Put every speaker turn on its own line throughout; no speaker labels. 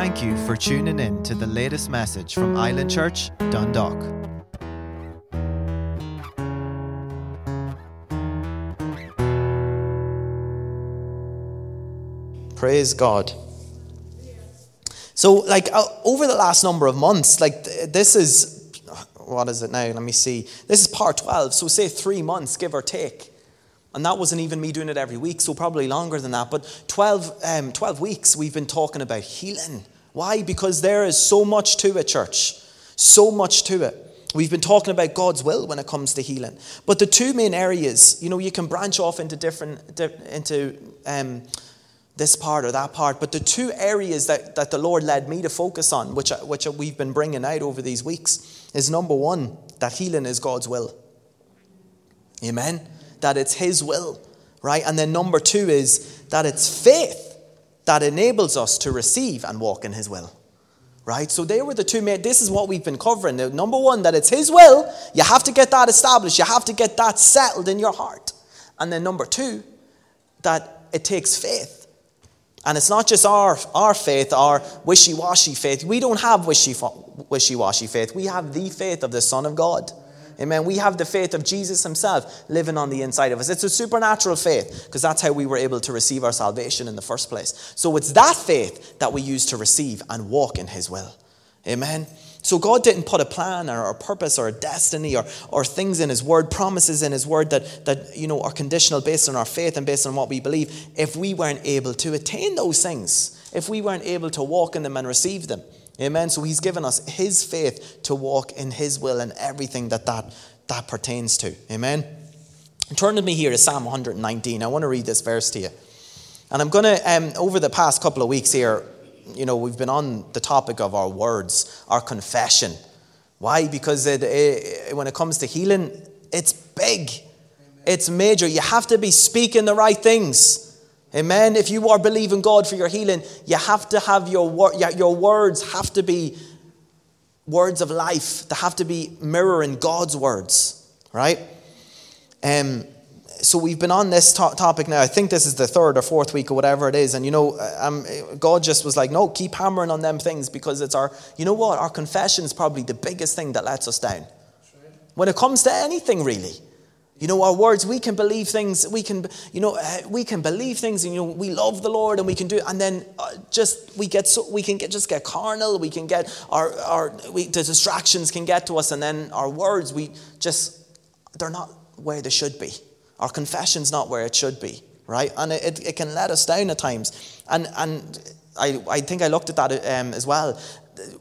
thank you for tuning in to the latest message from Island Church, Dundalk.
Praise God. So, like, uh, over the last number of months, like, th- this is, what is it now? Let me see. This is part 12. So, say three months, give or take. And that wasn't even me doing it every week, so probably longer than that. But 12, um, 12 weeks, we've been talking about healing. Why? Because there is so much to it, church. So much to it. We've been talking about God's will when it comes to healing. But the two main areas, you know, you can branch off into different, di- into um, this part or that part, but the two areas that, that the Lord led me to focus on, which, which we've been bringing out over these weeks, is number one, that healing is God's will. Amen? That it's His will, right? And then number two is that it's faith that enables us to receive and walk in His will. Right? So they were the two main. This is what we've been covering. Number one, that it's His will. You have to get that established. You have to get that settled in your heart. And then number two, that it takes faith. And it's not just our, our faith, our wishy washy faith. We don't have wishy washy faith. We have the faith of the Son of God. Amen. We have the faith of Jesus Himself living on the inside of us. It's a supernatural faith because that's how we were able to receive our salvation in the first place. So it's that faith that we use to receive and walk in His will. Amen. So God didn't put a plan or a purpose or a destiny or, or things in His Word, promises in His Word that, that you know are conditional based on our faith and based on what we believe if we weren't able to attain those things, if we weren't able to walk in them and receive them. Amen. So He's given us His faith to walk in His will and everything that that, that pertains to. Amen. Turn to me here to Psalm 119. I want to read this verse to you. And I'm going to, um, over the past couple of weeks here, you know, we've been on the topic of our words, our confession. Why? Because it, it, when it comes to healing, it's big, it's major. You have to be speaking the right things. Amen. If you are believing God for your healing, you have to have your word. Your words have to be words of life. They have to be mirroring God's words, right? Um, so we've been on this to- topic now. I think this is the third or fourth week or whatever it is. And you know, um, God just was like, no, keep hammering on them things because it's our, you know what? Our confession is probably the biggest thing that lets us down. When it comes to anything, really. You know, our words, we can believe things, we can, you know, uh, we can believe things and, you know, we love the Lord and we can do, and then uh, just, we get so, we can get, just get carnal, we can get, our, our, we, the distractions can get to us and then our words, we just, they're not where they should be. Our confession's not where it should be, right? And it, it can let us down at times. And, and I, I think I looked at that um, as well.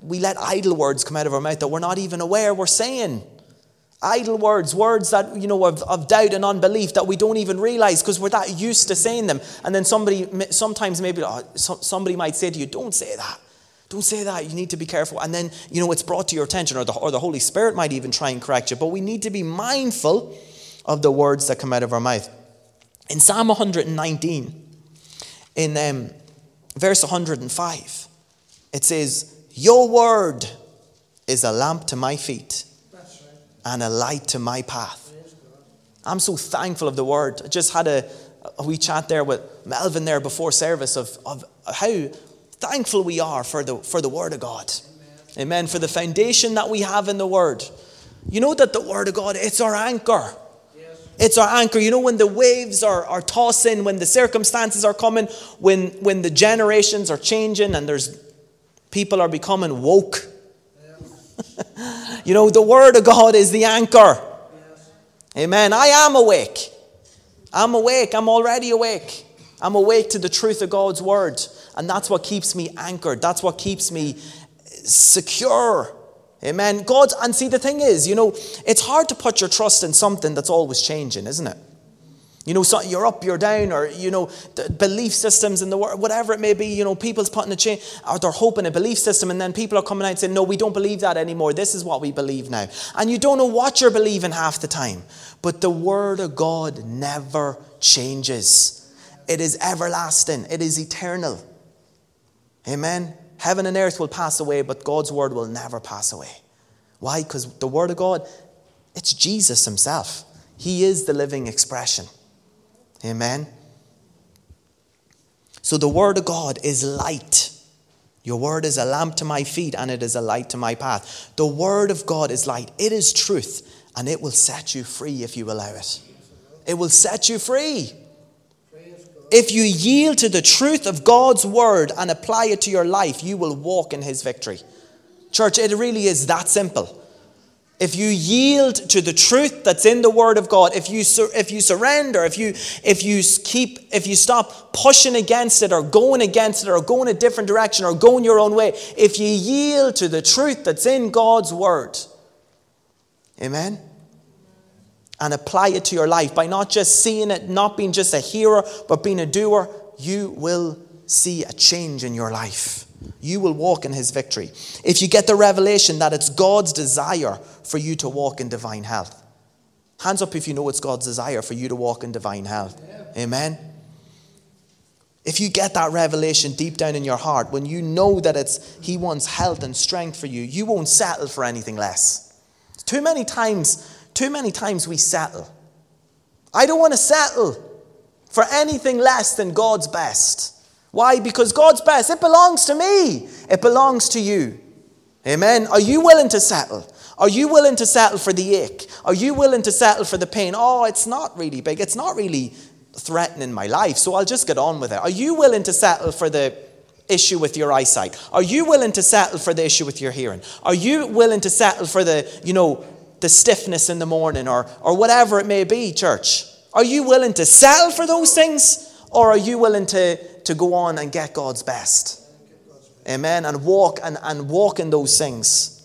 We let idle words come out of our mouth that we're not even aware we're saying. Idle words, words that, you know, of, of doubt and unbelief that we don't even realize because we're that used to saying them. And then somebody, sometimes maybe oh, somebody might say to you, don't say that. Don't say that. You need to be careful. And then, you know, it's brought to your attention, or the, or the Holy Spirit might even try and correct you. But we need to be mindful of the words that come out of our mouth. In Psalm 119, in um, verse 105, it says, Your word is a lamp to my feet and a light to my path. I'm so thankful of the word. I just had a, a wee chat there with Melvin there before service of, of how thankful we are for the, for the word of God. Amen. Amen. For the foundation that we have in the word. You know that the word of God, it's our anchor. It's our anchor. You know, when the waves are, are tossing, when the circumstances are coming, when, when the generations are changing and there's people are becoming woke. you know, the word of God is the anchor. Amen. I am awake. I'm awake. I'm already awake. I'm awake to the truth of God's word. And that's what keeps me anchored. That's what keeps me secure. Amen. God, and see, the thing is, you know, it's hard to put your trust in something that's always changing, isn't it? You know, so you're up, you're down, or, you know, belief systems in the world, whatever it may be, you know, people's putting a chain, or they're hoping a belief system, and then people are coming out and saying, no, we don't believe that anymore. This is what we believe now. And you don't know what you're believing half the time. But the Word of God never changes, it is everlasting, it is eternal. Amen. Heaven and earth will pass away, but God's word will never pass away. Why? Because the word of God, it's Jesus himself. He is the living expression. Amen. So the word of God is light. Your word is a lamp to my feet and it is a light to my path. The word of God is light, it is truth, and it will set you free if you allow it. It will set you free. If you yield to the truth of God's word and apply it to your life, you will walk in his victory. Church, it really is that simple. If you yield to the truth that's in the Word of God, if you, sur- if you surrender, if you, if you keep, if you stop pushing against it or going against it or going a different direction or going your own way, if you yield to the truth that's in God's Word, amen, and apply it to your life by not just seeing it, not being just a hearer, but being a doer, you will see a change in your life. You will walk in his victory. If you get the revelation that it's God's desire for you to walk in divine health. Hands up if you know it's God's desire for you to walk in divine health. Yeah. Amen. If you get that revelation deep down in your heart, when you know that it's He wants health and strength for you, you won't settle for anything less. Too many times, too many times we settle. I don't want to settle for anything less than God's best. Why? Because God's best, it belongs to me. It belongs to you. Amen. Are you willing to settle? Are you willing to settle for the ache? Are you willing to settle for the pain? Oh, it's not really big. It's not really threatening my life, so I'll just get on with it. Are you willing to settle for the issue with your eyesight? Are you willing to settle for the issue with your hearing? Are you willing to settle for the, you know, the stiffness in the morning or, or whatever it may be, church? Are you willing to settle for those things? Or are you willing to, to go on and get God's best? Amen. And walk and, and walk in those things.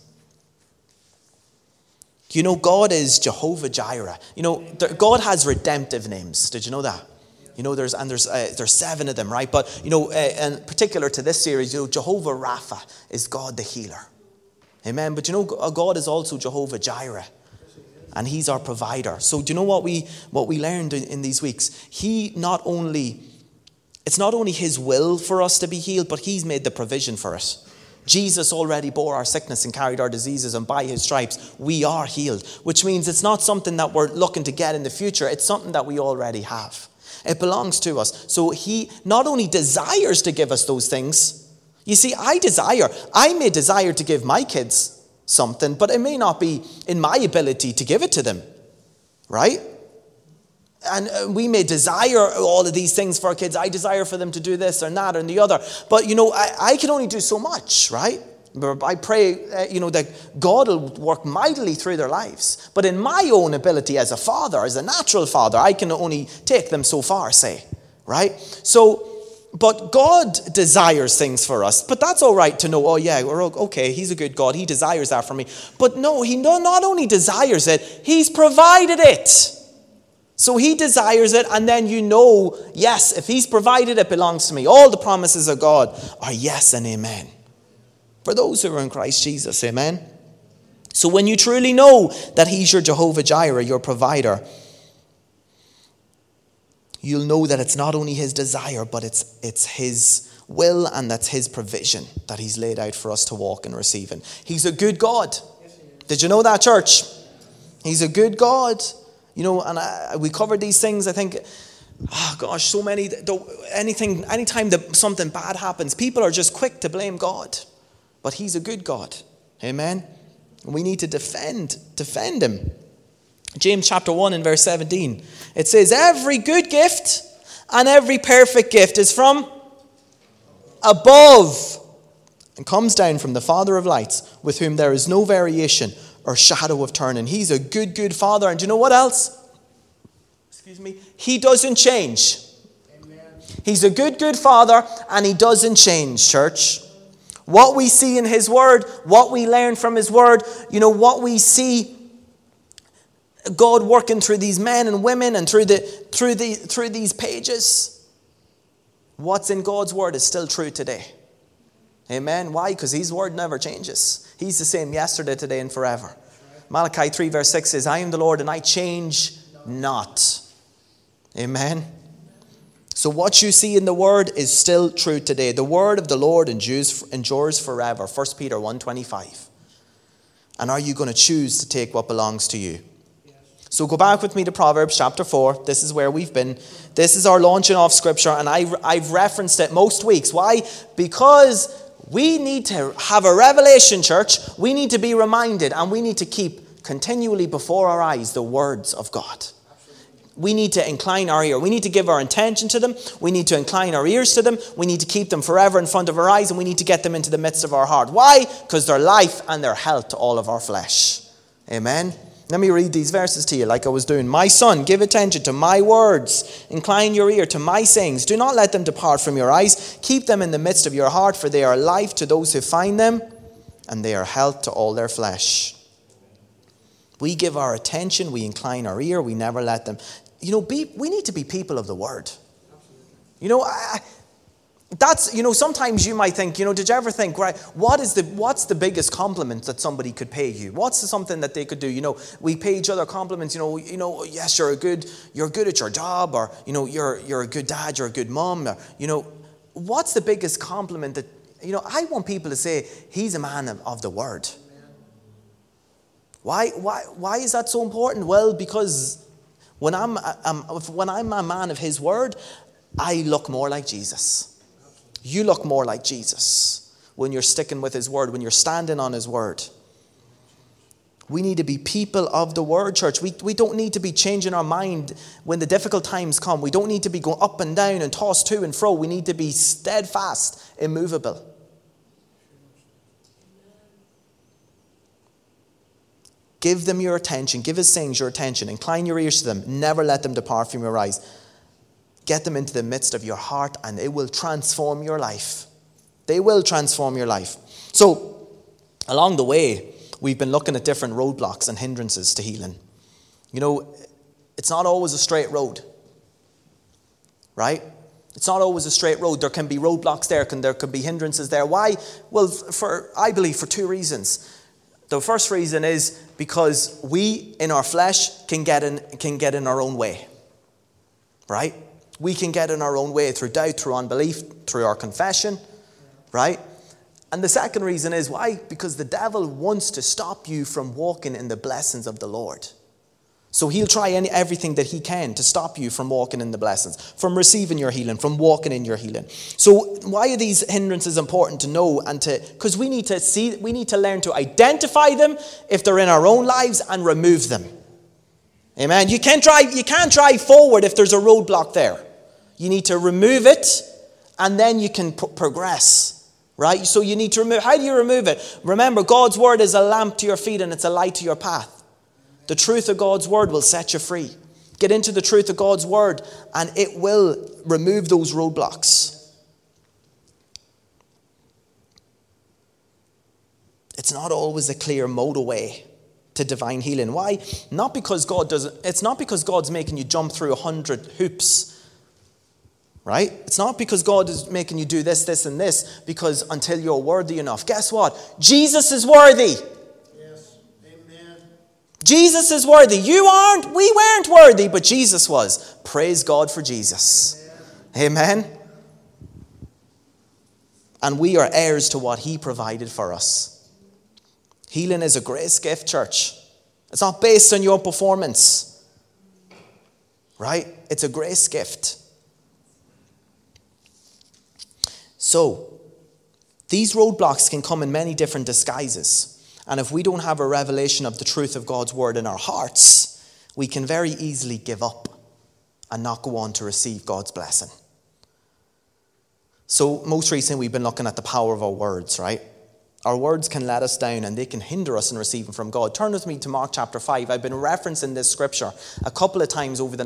You know, God is Jehovah Jireh. You know, God has redemptive names. Did you know that? You know, there's and there's uh, there's seven of them, right? But you know, uh, in particular to this series, you know, Jehovah Rapha is God the healer. Amen. But you know, God is also Jehovah Jireh and he's our provider. So do you know what we what we learned in these weeks? He not only it's not only his will for us to be healed, but he's made the provision for it. Jesus already bore our sickness and carried our diseases, and by his stripes we are healed, which means it's not something that we're looking to get in the future, it's something that we already have. It belongs to us. So he not only desires to give us those things, you see, I desire, I may desire to give my kids something, but it may not be in my ability to give it to them, right? And uh, we may desire all of these things for our kids. I desire for them to do this or that and the other. But, you know, I, I can only do so much, right? I pray, uh, you know, that God will work mightily through their lives. But in my own ability as a father, as a natural father, I can only take them so far, say, right? So, but God desires things for us. But that's all right to know, oh, yeah, okay, He's a good God. He desires that for me. But no, He not only desires it, He's provided it. So He desires it, and then you know, yes, if He's provided it, belongs to me. All the promises of God are yes and amen. For those who are in Christ Jesus, amen. So when you truly know that He's your Jehovah Jireh, your provider, you'll know that it's not only His desire, but it's, it's His will and that's His provision that He's laid out for us to walk and receive in. He's a good God. Did you know that, church? He's a good God. You know, and I, we covered these things, I think. Oh gosh, so many. Anything, anytime that something bad happens, people are just quick to blame God. But He's a good God. Amen. We need to defend, defend Him. James chapter 1 and verse 17. It says, Every good gift and every perfect gift is from above and comes down from the Father of lights, with whom there is no variation or shadow of turning. He's a good, good Father. And do you know what else? Excuse me. He doesn't change. Amen. He's a good, good Father, and He doesn't change, church. What we see in His Word, what we learn from His Word, you know, what we see God working through these men and women and through, the, through, the, through these pages. What's in God's word is still true today. Amen. Why? Because his word never changes. He's the same yesterday, today, and forever. Malachi 3, verse 6 says, I am the Lord and I change not. Amen. So, what you see in the word is still true today. The word of the Lord endures, forever. 1 Peter 1.25. And are you going to choose to take what belongs to you? So go back with me to Proverbs chapter 4. This is where we've been. This is our launching off scripture, and I, I've referenced it most weeks. Why? Because we need to have a revelation, church. We need to be reminded and we need to keep continually before our eyes the words of God. We need to incline our ear. We need to give our attention to them. We need to incline our ears to them. We need to keep them forever in front of our eyes and we need to get them into the midst of our heart. Why? Because they're life and they're health to all of our flesh. Amen. Let me read these verses to you like I was doing. My son, give attention to my words. Incline your ear to my sayings. Do not let them depart from your eyes. Keep them in the midst of your heart, for they are life to those who find them, and they are health to all their flesh. We give our attention, we incline our ear, we never let them. You know, be, we need to be people of the word. You know, I, that's you know sometimes you might think you know did you ever think right what is the what's the biggest compliment that somebody could pay you? What's something that they could do? You know we pay each other compliments you know you know yes you're a good you're good at your job or you know you're you're a good dad you're a good mom or, you know what's the biggest compliment that you know i want people to say he's a man of, the word. Why why why is that so important? Well because when i'm, um, I'm when i'm a man of his word i look more like jesus you look more like Jesus when you're sticking with His word, when you're standing on His word. We need to be people of the word, church. We, we don't need to be changing our mind when the difficult times come. We don't need to be going up and down and tossed to and fro. We need to be steadfast, immovable. Give them your attention. Give His sayings your attention. Incline your ears to them. Never let them depart from your eyes. Get them into the midst of your heart and it will transform your life. They will transform your life. So, along the way, we've been looking at different roadblocks and hindrances to healing. You know, it's not always a straight road, right? It's not always a straight road. There can be roadblocks there, can, there can be hindrances there. Why? Well, for I believe for two reasons. The first reason is because we in our flesh can get in, can get in our own way, right? We can get in our own way through doubt, through unbelief, through our confession, right? And the second reason is why? Because the devil wants to stop you from walking in the blessings of the Lord. So he'll try any, everything that he can to stop you from walking in the blessings, from receiving your healing, from walking in your healing. So why are these hindrances important to know and to because we need to see we need to learn to identify them if they're in our own lives and remove them. Amen. You can't drive, you can't drive forward if there's a roadblock there. You need to remove it and then you can progress. Right? So you need to remove how do you remove it? Remember, God's word is a lamp to your feet and it's a light to your path. The truth of God's word will set you free. Get into the truth of God's word and it will remove those roadblocks. It's not always a clear motorway to divine healing. Why? Not because God doesn't, it's not because God's making you jump through a hundred hoops. Right? It's not because God is making you do this, this, and this, because until you're worthy enough. Guess what? Jesus is worthy.
Yes. Amen.
Jesus is worthy. You aren't, we weren't worthy, but Jesus was. Praise God for Jesus. Amen. Amen. And we are heirs to what He provided for us. Healing is a grace gift, church. It's not based on your performance, right? It's a grace gift. So, these roadblocks can come in many different disguises. And if we don't have a revelation of the truth of God's word in our hearts, we can very easily give up and not go on to receive God's blessing. So, most recently, we've been looking at the power of our words, right? Our words can let us down and they can hinder us in receiving from God. Turn with me to Mark chapter 5. I've been referencing this scripture a couple of times over the,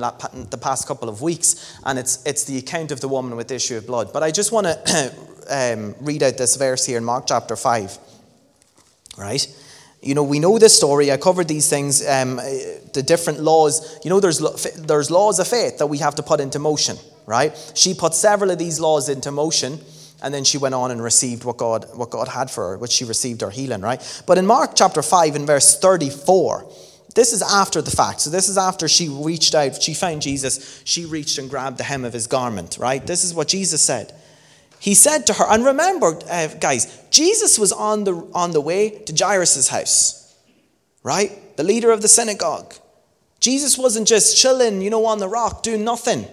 the past couple of weeks, and it's, it's the account of the woman with the issue of blood. But I just want to um, read out this verse here in Mark chapter 5. Right? You know, we know this story. I covered these things, um, the different laws. You know, there's, there's laws of faith that we have to put into motion, right? She put several of these laws into motion and then she went on and received what God, what God had for her, which she received her healing, right? But in Mark chapter 5, in verse 34, this is after the fact. So this is after she reached out, she found Jesus, she reached and grabbed the hem of his garment, right? This is what Jesus said. He said to her, and remember, uh, guys, Jesus was on the, on the way to Jairus' house, right? The leader of the synagogue. Jesus wasn't just chilling, you know, on the rock, doing nothing.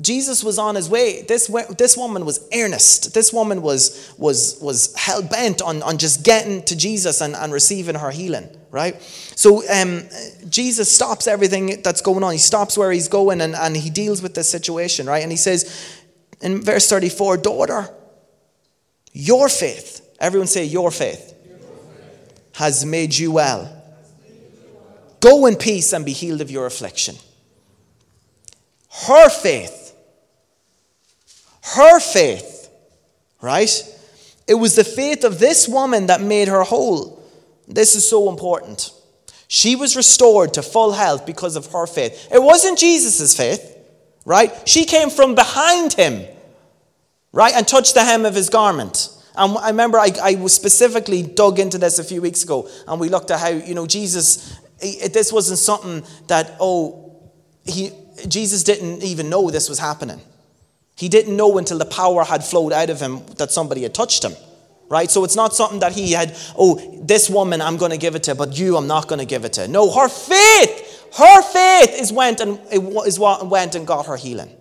Jesus was on his way. This, this woman was earnest. This woman was, was, was hell bent on, on just getting to Jesus and, and receiving her healing, right? So um, Jesus stops everything that's going on. He stops where he's going and, and he deals with this situation, right? And he says in verse 34, Daughter, your faith, everyone say, Your faith, has made you well. Go in peace and be healed of your affliction. Her faith her faith, right? It was the faith of this woman that made her whole. This is so important. She was restored to full health because of her faith. It wasn't Jesus' faith, right? She came from behind him, right? And touched the hem of his garment. And I remember I, I was specifically dug into this a few weeks ago, and we looked at how, you know, Jesus, this wasn't something that, oh, he, Jesus didn't even know this was happening. He didn't know until the power had flowed out of him that somebody had touched him. Right? So it's not something that he had, oh, this woman I'm going to give it to, but you I'm not going to give it to. No, her faith, her faith is went and is what went and got her healing.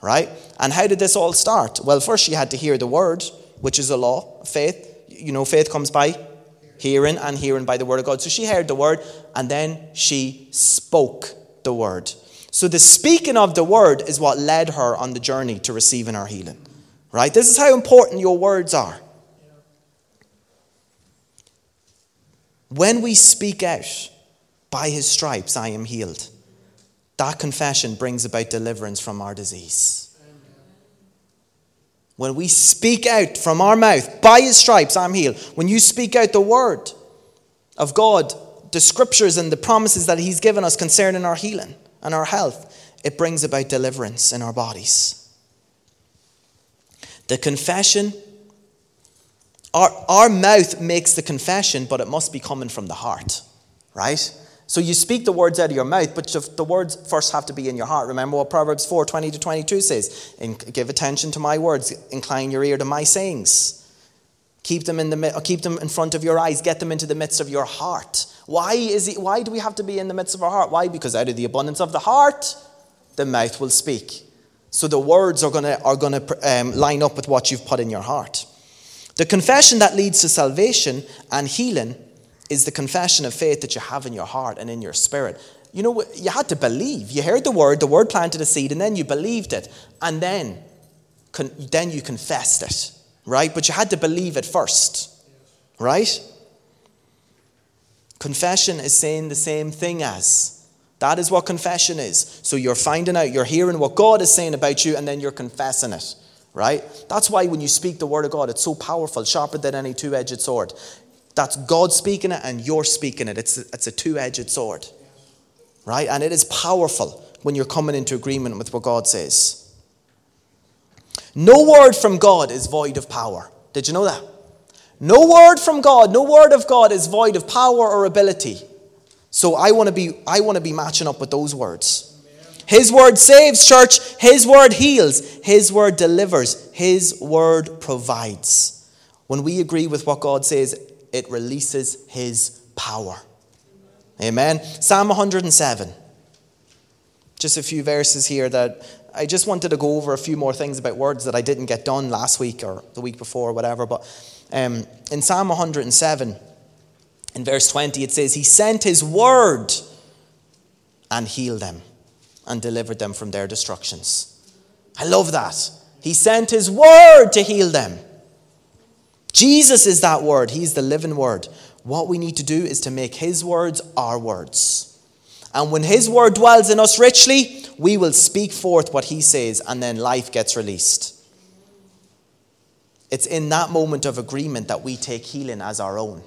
Right? And how did this all start? Well, first she had to hear the word, which is a law faith. You know, faith comes by hearing and hearing by the word of God. So she heard the word and then she spoke the word. So the speaking of the word is what led her on the journey to receiving her healing. Right? This is how important your words are. When we speak out, by his stripes I am healed, that confession brings about deliverance from our disease. When we speak out from our mouth, by his stripes I'm healed, when you speak out the word of God, the scriptures and the promises that he's given us concerning our healing, and our health, it brings about deliverance in our bodies. The confession, our, our mouth makes the confession, but it must be coming from the heart, right? So you speak the words out of your mouth, but the words first have to be in your heart. Remember what Proverbs 4 20 to 22 says Give attention to my words, incline your ear to my sayings. Keep them, in the, keep them in front of your eyes, get them into the midst of your heart. Why, is he, why do we have to be in the midst of our heart? Why? Because out of the abundance of the heart, the mouth will speak. So the words are going to are gonna, um, line up with what you've put in your heart. The confession that leads to salvation and healing is the confession of faith that you have in your heart and in your spirit. You know, you had to believe. You heard the word, the word planted a seed, and then you believed it. And then, con- then you confessed it, right? But you had to believe it first, right? Confession is saying the same thing as. That is what confession is. So you're finding out, you're hearing what God is saying about you, and then you're confessing it, right? That's why when you speak the word of God, it's so powerful, sharper than any two edged sword. That's God speaking it, and you're speaking it. It's a, it's a two edged sword, right? And it is powerful when you're coming into agreement with what God says. No word from God is void of power. Did you know that? No word from God, no word of God is void of power or ability. So I want to be I want to be matching up with those words. His word saves, church. His word heals. His word delivers. His word provides. When we agree with what God says, it releases his power. Amen. Psalm 107. Just a few verses here that I just wanted to go over a few more things about words that I didn't get done last week or the week before, or whatever. But um, in Psalm 107, in verse 20, it says, He sent His word and healed them and delivered them from their destructions. I love that. He sent His word to heal them. Jesus is that word, He's the living word. What we need to do is to make His words our words. And when His word dwells in us richly, we will speak forth what He says, and then life gets released. It's in that moment of agreement that we take healing as our own.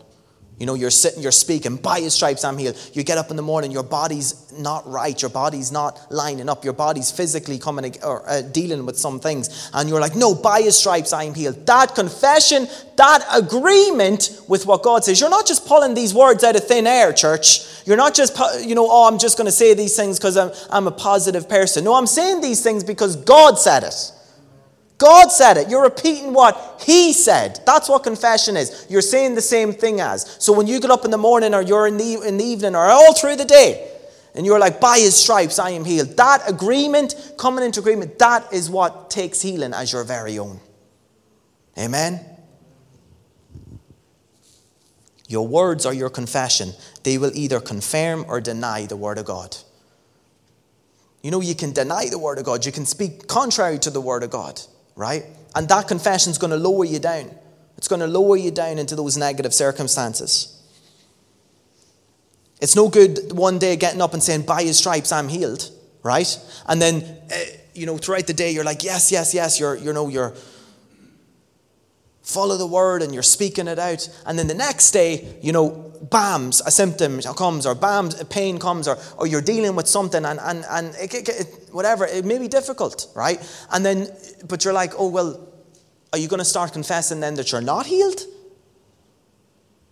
You know, you're sitting, you're speaking, by his stripes I'm healed. You get up in the morning, your body's not right, your body's not lining up, your body's physically coming or uh, dealing with some things, and you're like, no, by his stripes I'm healed. That confession, that agreement with what God says. You're not just pulling these words out of thin air, church. You're not just, you know, oh, I'm just going to say these things because I'm, I'm a positive person. No, I'm saying these things because God said it. God said it. You're repeating what He said. That's what confession is. You're saying the same thing as. So when you get up in the morning or you're in the, in the evening or all through the day, And you're like, by his stripes I am healed. That agreement, coming into agreement, that is what takes healing as your very own. Amen? Your words are your confession. They will either confirm or deny the Word of God. You know, you can deny the Word of God, you can speak contrary to the Word of God, right? And that confession is going to lower you down. It's going to lower you down into those negative circumstances. It's no good one day getting up and saying, By his stripes I'm healed, right? And then, uh, you know, throughout the day you're like, Yes, yes, yes, you're, you know, you're follow the word and you're speaking it out. And then the next day, you know, bams, a symptom comes, or bams, a pain comes, or, or you're dealing with something, and, and, and it, it, it, whatever, it may be difficult, right? And then, but you're like, oh, well, are you going to start confessing then that you're not healed?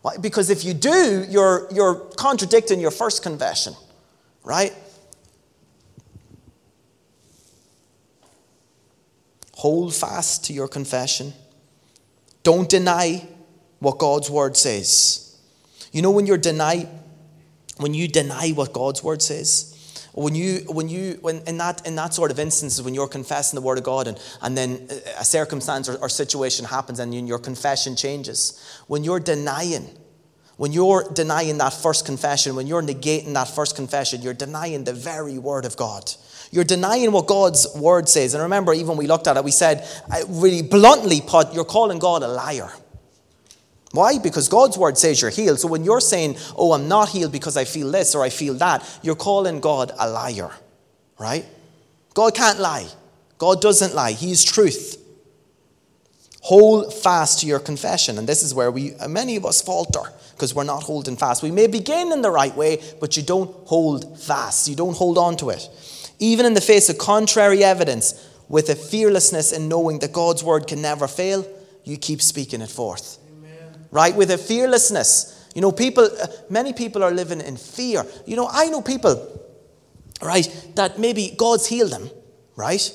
Why? Because if you do, you're, you're contradicting your first confession, right? Hold fast to your confession. Don't deny what God's word says. You know when you're deny when you deny what God's word says, when you when you when in that in that sort of instances when you're confessing the word of God and, and then a circumstance or, or situation happens and your confession changes, when you're denying when you're denying that first confession, when you're negating that first confession, you're denying the very word of God. You're denying what God's word says. And remember, even we looked at it, we said, really bluntly put, you're calling God a liar. Why? Because God's word says you're healed. So when you're saying, oh, I'm not healed because I feel this or I feel that, you're calling God a liar. Right? God can't lie. God doesn't lie. He's truth. Hold fast to your confession. And this is where we, many of us falter because we're not holding fast. We may begin in the right way, but you don't hold fast. You don't hold on to it even in the face of contrary evidence, with a fearlessness in knowing that God's word can never fail, you keep speaking it forth. Amen. Right? With a fearlessness. You know, people, uh, many people are living in fear. You know, I know people, right, that maybe God's healed them, right?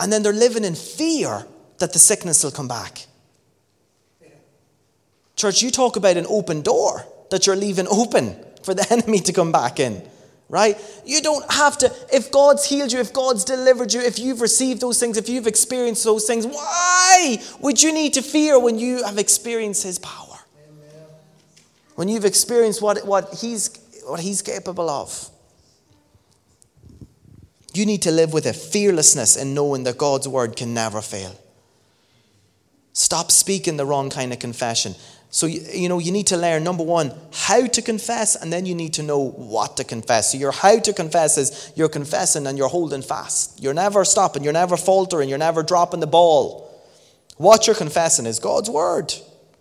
And then they're living in fear that the sickness will come back. Church, you talk about an open door that you're leaving open for the enemy to come back in right? You don't have to, if God's healed you, if God's delivered you, if you've received those things, if you've experienced those things, why would you need to fear when you have experienced His power? Amen. When you've experienced what, what, he's, what He's capable of. You need to live with a fearlessness in knowing that God's word can never fail. Stop speaking the wrong kind of confession. So, you know, you need to learn, number one, how to confess, and then you need to know what to confess. So, your how to confess is you're confessing and you're holding fast. You're never stopping, you're never faltering, you're never dropping the ball. What you're confessing is God's word,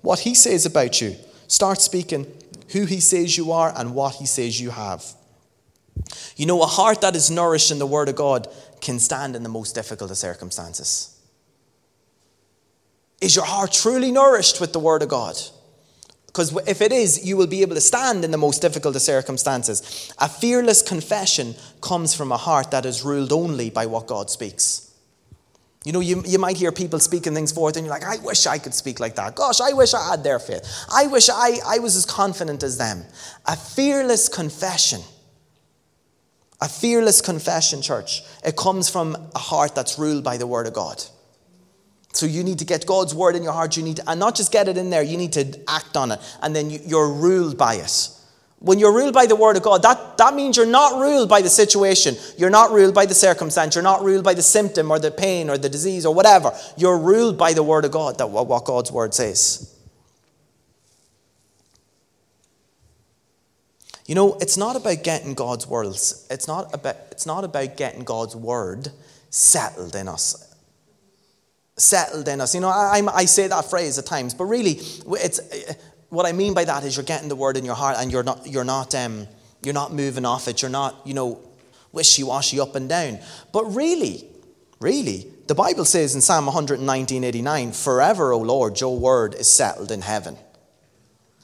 what He says about you. Start speaking who He says you are and what He says you have. You know, a heart that is nourished in the Word of God can stand in the most difficult of circumstances. Is your heart truly nourished with the Word of God? Because if it is, you will be able to stand in the most difficult of circumstances. A fearless confession comes from a heart that is ruled only by what God speaks. You know, you, you might hear people speaking things forth, and you're like, I wish I could speak like that. Gosh, I wish I had their faith. I wish I, I was as confident as them. A fearless confession, a fearless confession, church, it comes from a heart that's ruled by the Word of God. So you need to get God's word in your heart. You need to, and not just get it in there, you need to act on it. And then you, are ruled by it. When you're ruled by the word of God, that, that means you're not ruled by the situation. You're not ruled by the circumstance. You're not ruled by the symptom or the pain or the disease or whatever. You're ruled by the word of God, that what God's word says. You know, it's not about getting God's words. It's not about, it's not about getting God's word settled in us settled in us. You know, I, I say that phrase at times, but really, it's what I mean by that is you're getting the word in your heart and you're not, you're not, um, you're not moving off it. You're not, you know, wishy washy up and down. But really, really, the Bible says in Psalm 119, 89, forever, O Lord, your word is settled in heaven.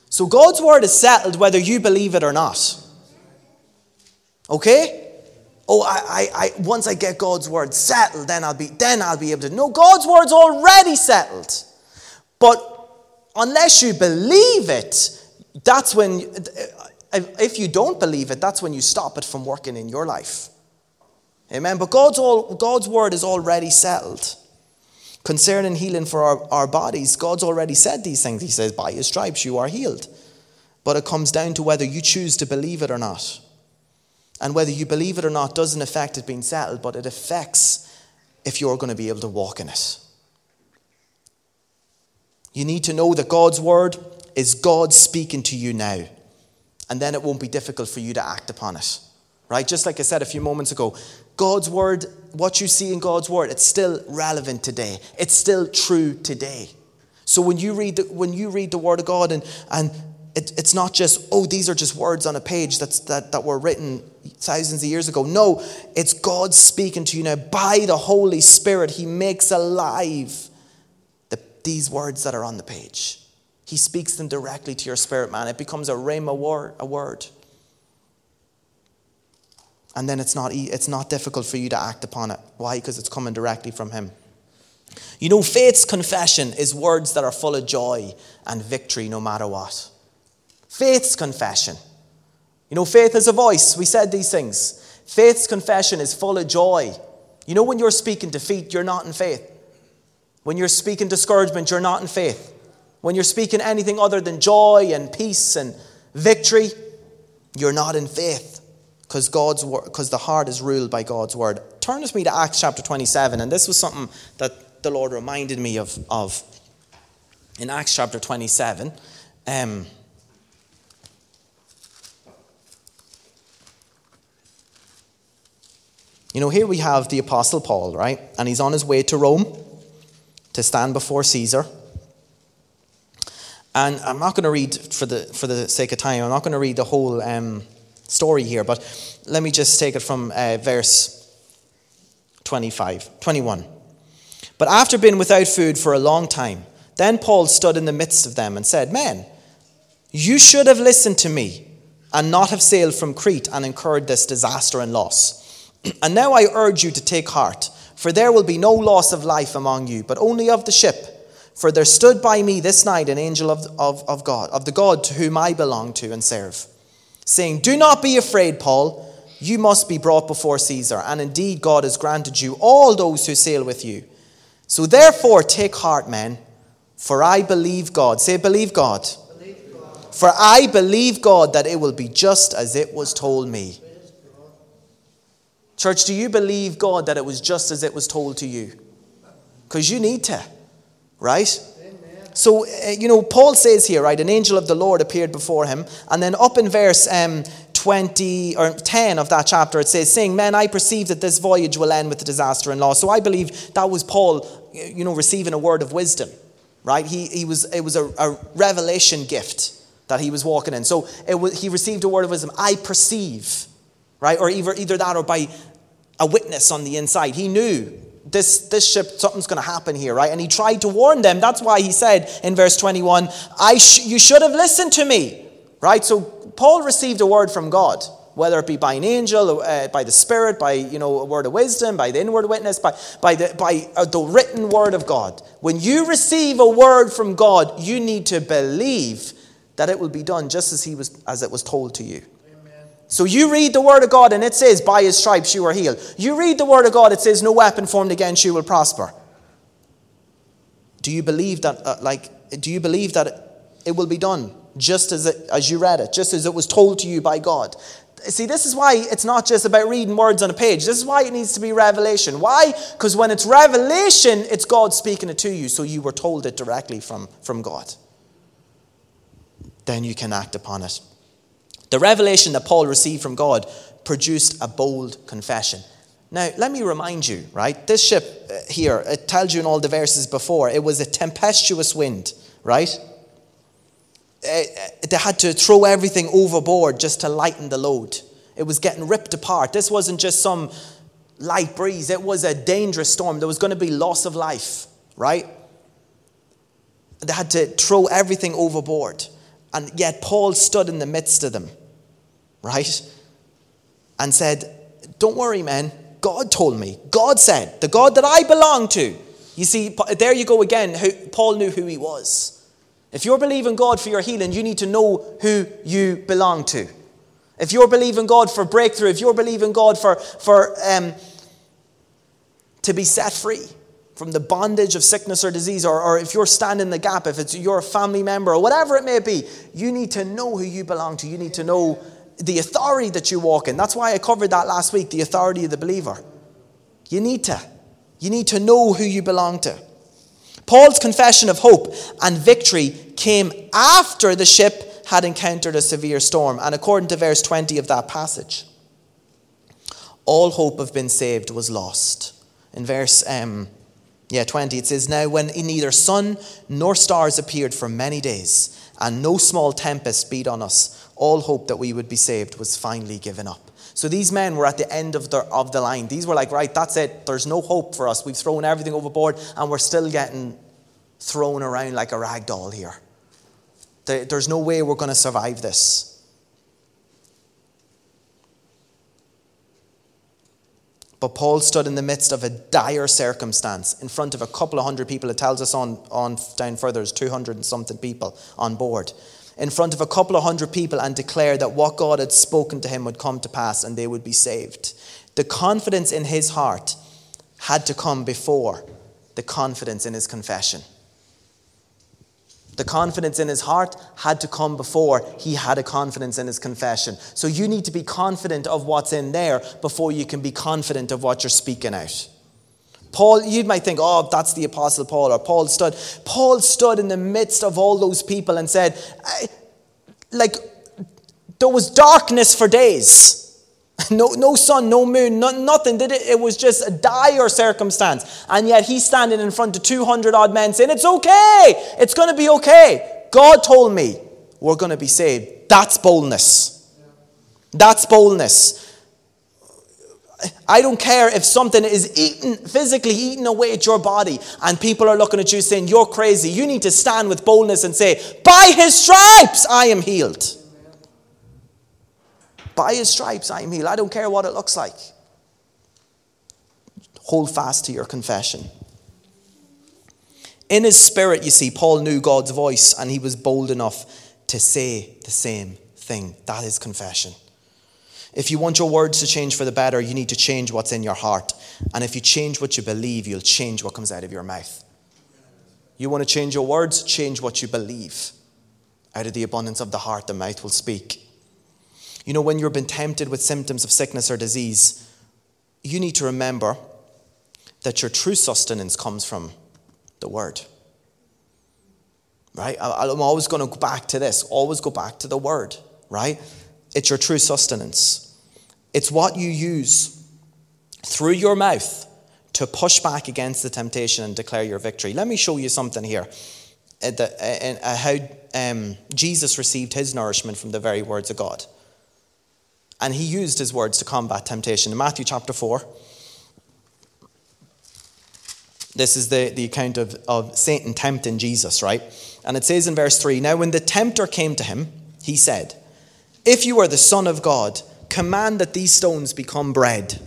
So God's word is settled whether you believe it or not. Okay? Oh, I, I, I, once I get God's word settled, then I'll be, then I'll be able to. No, God's word's already settled. But unless you believe it, that's when if, you don't believe it, that's when you stop it from working in your life. Amen. But God's, all, God's word is already settled. Concerning healing for our, our bodies, God's already said these things. He says, By his stripes you are healed. But it comes down to whether you choose to believe it or not. And whether you believe it or not doesn't affect it being settled, but it affects if you're going to be able to walk in it. You need to know that God's word is God speaking to you now. And then it won't be difficult for you to act upon it. Right? Just like I said a few moments ago, God's word, what you see in God's word, it's still relevant today. It's still true today. So when you read the, when you read the word of God and, and it, it's not just, oh, these are just words on a page that's, that, that were written thousands of years ago. No, it's God speaking to you now by the Holy Spirit. He makes alive the, these words that are on the page. He speaks them directly to your spirit, man. It becomes a rhema word, a word and then it's not, it's not difficult for you to act upon it. Why? Because it's coming directly from Him. You know, faith's confession is words that are full of joy and victory no matter what. Faith's confession. You know, faith is a voice. We said these things. Faith's confession is full of joy. You know, when you're speaking defeat, you're not in faith. When you're speaking discouragement, you're not in faith. When you're speaking anything other than joy and peace and victory, you're not in faith because God's because the heart is ruled by God's word. Turn with me to Acts chapter 27, and this was something that the Lord reminded me of, of in Acts chapter 27. Um, you know, here we have the Apostle Paul, right? And he's on his way to Rome to stand before Caesar. And I'm not going to read, for the, for the sake of time, I'm not going to read the whole um, story here, but let me just take it from uh, verse 25, 21. But after being without food for a long time, then Paul stood in the midst of them and said, Men, you should have listened to me and not have sailed from Crete and incurred this disaster and loss. and now I urge you to take heart, for there will be no loss of life among you, but only of the ship. For there stood by me this night an angel of, of, of God, of the God to whom I belong to and serve saying, Do not be afraid, Paul. You must be brought before Caesar, and indeed God has granted you all those who sail with you. So therefore, take heart, men, for I believe God. Say, believe God. Believe God. For I believe God that it will be just as it was told me. Church, do you believe God that it was just as it was told to you? Because you need to, right? So, uh, you know, Paul says here, right, an angel of the Lord appeared before him. And then up in verse um, 20 or 10 of that chapter, it says, saying, Men, I perceive that this voyage will end with disaster and loss. So I believe that was Paul, you know, receiving a word of wisdom, right? He, he was, it was a, a revelation gift that he was walking in. So it was, he received a word of wisdom. I perceive, right? Or either, either that or by a witness on the inside. He knew this, this ship, something's going to happen here, right? And he tried to warn them. That's why he said in verse 21, I sh- you should have listened to me, right? So Paul received a word from God, whether it be by an angel, uh, by the Spirit, by, you know, a word of wisdom, by the inward witness, by, by, the, by uh, the written word of God. When you receive a word from God, you need to believe that it will be done just as, he was, as it was told to you. So you read the word of God and it says, by his stripes you are healed. You read the word of God, it says, no weapon formed against you will prosper. Do you believe that, uh, like, do you believe that it will be done just as, it, as you read it, just as it was told to you by God? See, this is why it's not just about reading words on a page. This is why it needs to be revelation. Why? Because when it's revelation, it's God speaking it to you, so you were told it directly from, from God. Then you can act upon it. The revelation that Paul received from God produced a bold confession. Now, let me remind you, right? This ship uh, here, it tells you in all the verses before, it was a tempestuous wind, right? Uh, uh, they had to throw everything overboard just to lighten the load. It was getting ripped apart. This wasn't just some light breeze, it was a dangerous storm. There was going to be loss of life, right? They had to throw everything overboard. And yet Paul stood in the midst of them right? And said, Don't worry, man. God told me. God said, the God that I belong to. You see, there you go again. Paul knew who he was. If you're believing God for your healing, you need to know who you belong to. If you're believing God for breakthrough, if you're believing God for, for um, to be set free from the bondage of sickness or disease, or, or if you're standing the gap, if it's your family member or whatever it may be, you need to know who you belong to. You need to know the authority that you walk in. That's why I covered that last week the authority of the believer. You need to. You need to know who you belong to. Paul's confession of hope and victory came after the ship had encountered a severe storm, and according to verse 20 of that passage, all hope of being saved was lost. In verse um, yeah, 20, it says, Now when neither sun nor stars appeared for many days, and no small tempest beat on us, all hope that we would be saved was finally given up. So these men were at the end of the, of the line. These were like, right, that's it. There's no hope for us. We've thrown everything overboard, and we're still getting thrown around like a rag doll here. There's no way we're going to survive this. But Paul stood in the midst of a dire circumstance in front of a couple of hundred people. It tells us on, on down further, there's 200 and something people on board. In front of a couple of hundred people and declare that what God had spoken to him would come to pass and they would be saved. The confidence in his heart had to come before the confidence in his confession. The confidence in his heart had to come before he had a confidence in his confession. So you need to be confident of what's in there before you can be confident of what you're speaking out. Paul, you might think, oh, that's the Apostle Paul, or Paul stood. Paul stood in the midst of all those people and said, like, there was darkness for days. No, no sun, no moon, no, nothing. Did it? It was just a dire circumstance. And yet he's standing in front of 200 odd men saying, It's okay. It's going to be okay. God told me we're going to be saved. That's boldness. That's boldness. I don't care if something is eaten, physically eaten away at your body, and people are looking at you saying, You're crazy. You need to stand with boldness and say, By his stripes I am healed. By his stripes I am healed. I don't care what it looks like. Hold fast to your confession. In his spirit, you see, Paul knew God's voice and he was bold enough to say the same thing. That is confession. If you want your words to change for the better, you need to change what's in your heart. And if you change what you believe, you'll change what comes out of your mouth. You want to change your words? Change what you believe. Out of the abundance of the heart, the mouth will speak. You know, when you've been tempted with symptoms of sickness or disease, you need to remember that your true sustenance comes from the Word. Right? I'm always going to go back to this, always go back to the Word, right? It's your true sustenance. It's what you use through your mouth to push back against the temptation and declare your victory. Let me show you something here. Uh, uh, how um, Jesus received his nourishment from the very words of God. And he used his words to combat temptation. In Matthew chapter 4, this is the, the account of, of Satan tempting Jesus, right? And it says in verse 3 Now, when the tempter came to him, he said, If you are the Son of God, command that these stones become bread.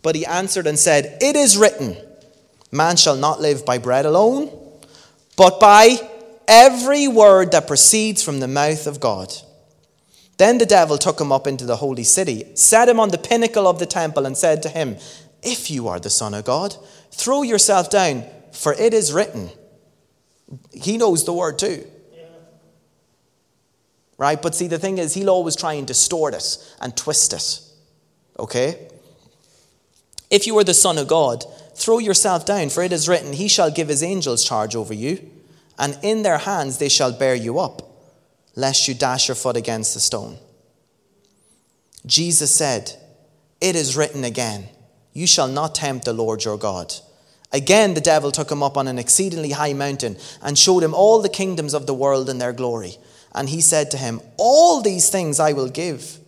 But he answered and said, It is written, Man shall not live by bread alone, but by every word that proceeds from the mouth of God. Then the devil took him up into the holy city, set him on the pinnacle of the temple, and said to him, If you are the Son of God, throw yourself down, for it is written. He knows the word too. Right? But see, the thing is, he'll always try and distort it and twist it. Okay? If you are the Son of God, throw yourself down, for it is written, He shall give His angels charge over you, and in their hands they shall bear you up lest you dash your foot against a stone. Jesus said, It is written again, You shall not tempt the Lord your God. Again, the devil took him up on an exceedingly high mountain and showed him all the kingdoms of the world and their glory. And he said to him, All these things I will give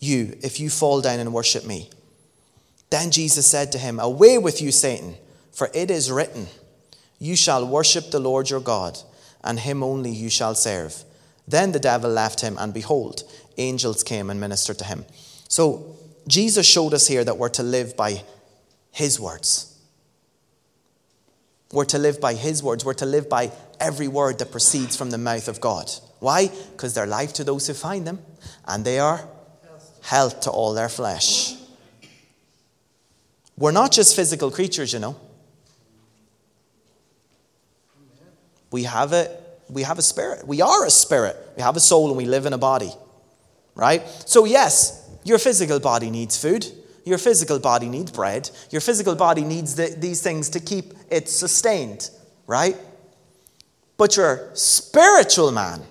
you if you fall down and worship me. Then Jesus said to him, Away with you, Satan, for it is written, You shall worship the Lord your God, and him only you shall serve. Then the devil left him, and behold, angels came and ministered to him. So Jesus showed us here that we're to live by his words. We're to live by his words. We're to live by every word that proceeds from the mouth of God. Why? Because they're life to those who find them, and they are health to all their flesh. We're not just physical creatures, you know. We have a, we have a spirit. We are a spirit. We have a soul and we live in a body. Right? So, yes, your physical body needs food. Your physical body needs bread. Your physical body needs the, these things to keep it sustained. Right? But your spiritual man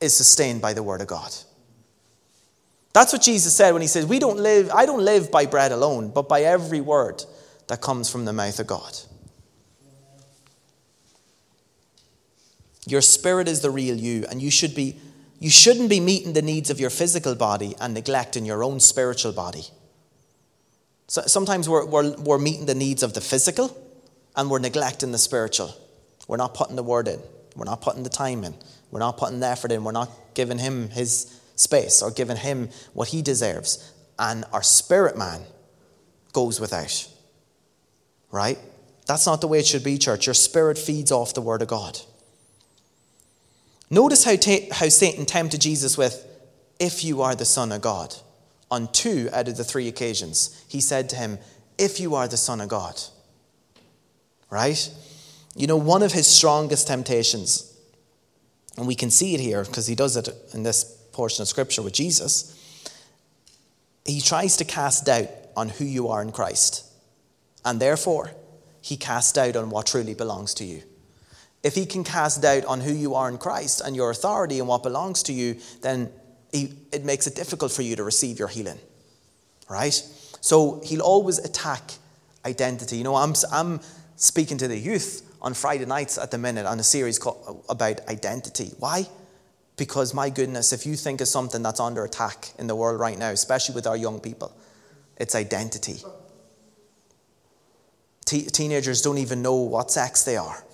is sustained by the Word of God. That's what Jesus said when he says, We don't live, I don't live by bread alone, but by every word that comes from the mouth of God. Your spirit is the real you, and you should be you shouldn't be meeting the needs of your physical body and neglecting your own spiritual body. So sometimes we're, we're, we're meeting the needs of the physical and we're neglecting the spiritual. We're not putting the word in. We're not putting the time in. We're not putting the effort in. We're not giving him his space or giving him what he deserves. And our spirit man goes without. Right? That's not the way it should be, church. Your spirit feeds off the word of God. Notice how, ta- how Satan tempted Jesus with, If you are the Son of God. On two out of the three occasions, he said to him, If you are the Son of God. Right? You know, one of his strongest temptations, and we can see it here because he does it in this portion of Scripture with Jesus, he tries to cast doubt on who you are in Christ. And therefore, he casts doubt on what truly belongs to you. If he can cast doubt on who you are in Christ and your authority and what belongs to you, then he, it makes it difficult for you to receive your healing. Right? So he'll always attack identity. You know, I'm, I'm speaking to the youth on Friday nights at the minute on a series called, about identity. Why? Because, my goodness, if you think of something that's under attack in the world right now, especially with our young people, it's identity. Te- teenagers don't even know what sex they are.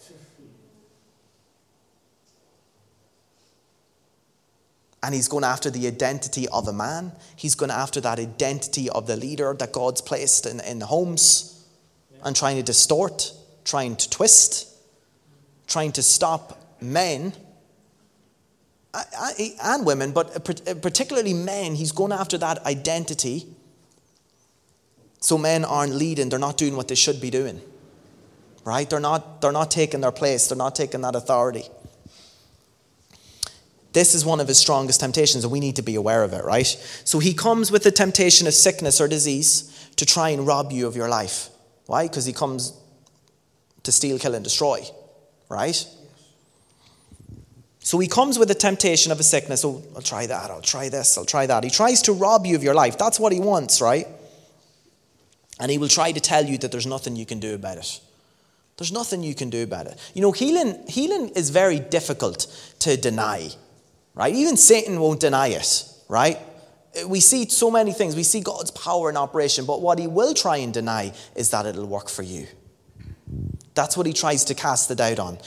And he's going after the identity of a man. He's going after that identity of the leader that God's placed in, in homes and trying to distort, trying to twist, trying to stop men and women, but uh, uh, particularly men. He's going after that identity. So men aren't leading, they're not doing what they should be doing. Right? They're not, they're not taking their place, they're not taking that authority. This is one of his strongest temptations, and we need to be aware of it, right? So he comes with the temptation of sickness or disease to try and rob you of your life. Why? Because he comes to steal, kill, and destroy, right? So he comes with the temptation of a sickness. Oh, I'll try that, I'll try this, I'll try that. He tries to rob you of your life. That's what he wants, right? And he will try to tell you that there's nothing you can do about it. There's nothing you can do about it. You know, healing, healing is very difficult to deny right? Even Satan won't deny it, right? We see so many things. We see God's power in operation, but what he will try and deny is that it'll work for you. That's what he tries to cast the doubt on.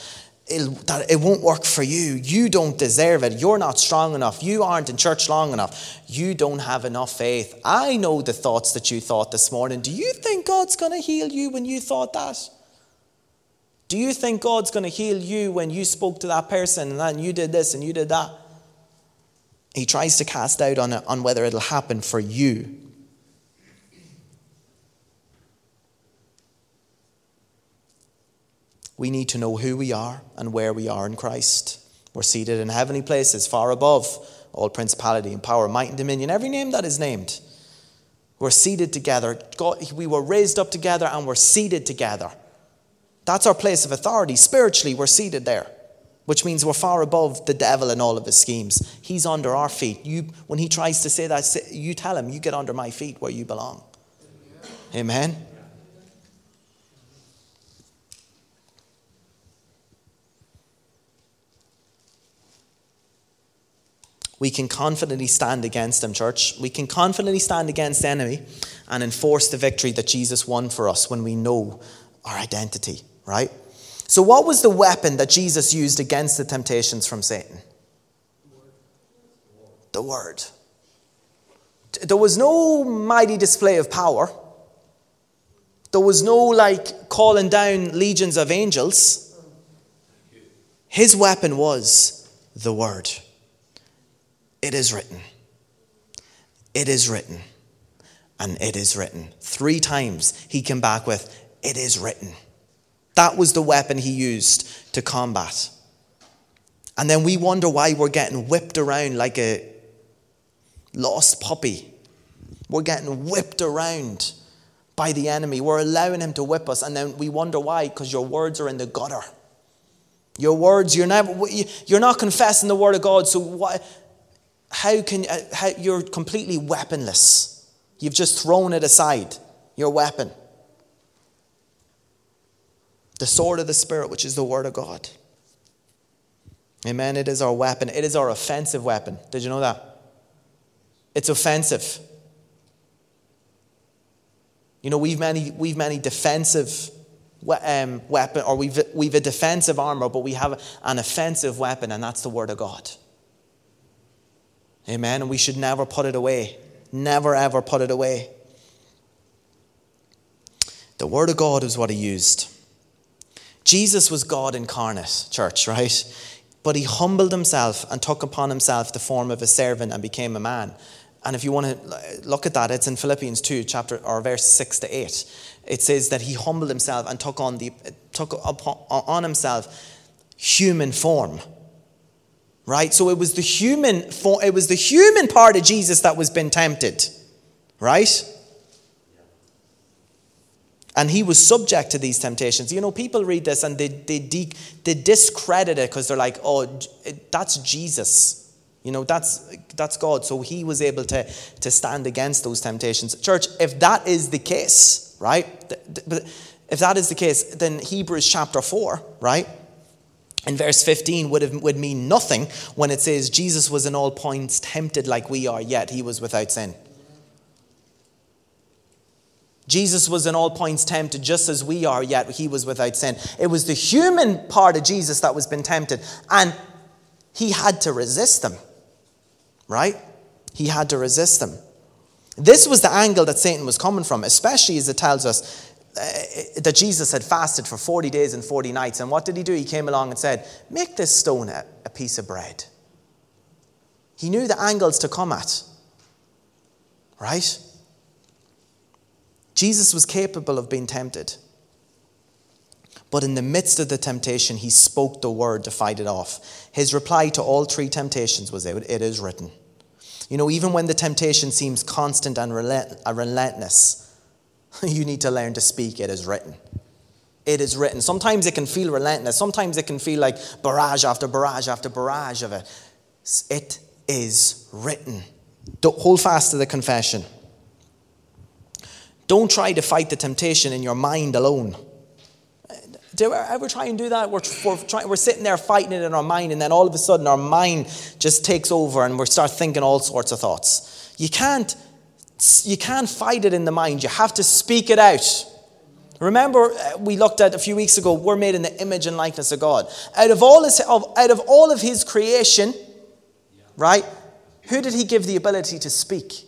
It'll, that it won't work for you. You don't deserve it. You're not strong enough. You aren't in church long enough. You don't have enough faith. I know the thoughts that you thought this morning. Do you think God's going to heal you when you thought that? Do you think God's going to heal you when you spoke to that person and then you did this and you did that? He tries to cast doubt on, on whether it'll happen for you. We need to know who we are and where we are in Christ. We're seated in heavenly places, far above all principality and power, might and dominion, every name that is named. We're seated together. God, we were raised up together and we're seated together. That's our place of authority. Spiritually, we're seated there which means we're far above the devil and all of his schemes. He's under our feet. You, when he tries to say that, you tell him, You get under my feet where you belong. Amen. We can confidently stand against them, church. We can confidently stand against the enemy and enforce the victory that Jesus won for us when we know our identity, right? So, what was the weapon that Jesus used against the temptations from Satan? The Word. There was no mighty display of power. There was no like calling down legions of angels. His weapon was the word. It is written. It is written. And it is written. Three times he came back with, It is written. That was the weapon he used to combat. And then we wonder why we're getting whipped around like a lost puppy. We're getting whipped around by the enemy. We're allowing him to whip us, and then we wonder why, because your words are in the gutter. Your words, you're never, you're not confessing the word of God. So why, how can uh, how, you're completely weaponless? You've just thrown it aside. Your weapon, the sword of the spirit, which is the word of God. Amen. It is our weapon. It is our offensive weapon. Did you know that? It's offensive. You know, we've many, we've many defensive um, weapon, or we've, we've a defensive armor, but we have an offensive weapon, and that's the Word of God. Amen. And we should never put it away. Never, ever put it away. The Word of God is what he used. Jesus was God incarnate, church, right? But he humbled himself and took upon himself the form of a servant and became a man. And if you want to look at that, it's in Philippians 2, chapter or verse 6 to 8. It says that he humbled himself and took on the took upon, on himself human form. Right? So it was the human it was the human part of Jesus that was being tempted. Right? And he was subject to these temptations. You know, people read this and they, they, de- they discredit it because they're like, oh, that's Jesus. You know, that's, that's God. So he was able to, to stand against those temptations. Church, if that is the case, right? If that is the case, then Hebrews chapter 4, right? In verse 15 would, have, would mean nothing when it says Jesus was in all points tempted like we are, yet he was without sin. Jesus was in all points tempted just as we are, yet he was without sin. It was the human part of Jesus that was being tempted, and he had to resist them right? He had to resist them. This was the angle that Satan was coming from, especially as it tells us Uh, that Jesus had fasted for 40 days and 40 nights. And what did he do? He came along and said, Make this stone a, a piece of bread. He knew the angles to come at, right? Jesus was capable of being tempted. But in the midst of the temptation, he spoke the word to fight it off. His reply to all three temptations was, It is written. You know, even when the temptation seems constant and relentless, you need to learn to speak, It is written. It is written. Sometimes it can feel relentless. Sometimes it can feel like barrage after barrage after barrage of it. It is written. Don't hold fast to the confession. Don't try to fight the temptation in your mind alone. Do we ever try and do that? We're, we're, we're sitting there fighting it in our mind, and then all of a sudden our mind just takes over and we start thinking all sorts of thoughts. You can't, you can't fight it in the mind, you have to speak it out. Remember, uh, we looked at a few weeks ago, we're made in the image and likeness of God. Out of all, his, out of all of his creation, right, who did he give the ability to speak?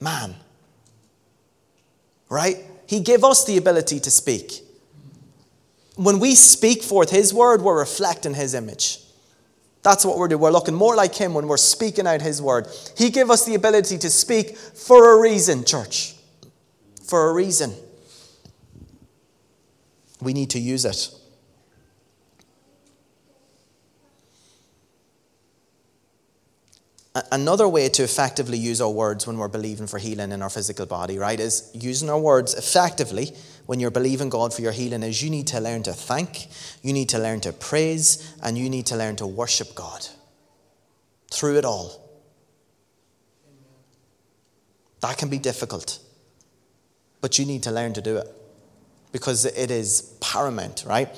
Man. Right? He gave us the ability to speak when we speak forth His word, we're reflecting His image. That's what we're doing. We're looking more like Him when we're speaking out His word. He gave us the ability to speak for a reason, church. For a reason. We need to use it. Another way to effectively use our words when we're believing for healing in our physical body, right, is using our words effectively when you're believing God for your healing is you need to learn to thank, you need to learn to praise, and you need to learn to worship God through it all. That can be difficult, but you need to learn to do it because it is paramount, right?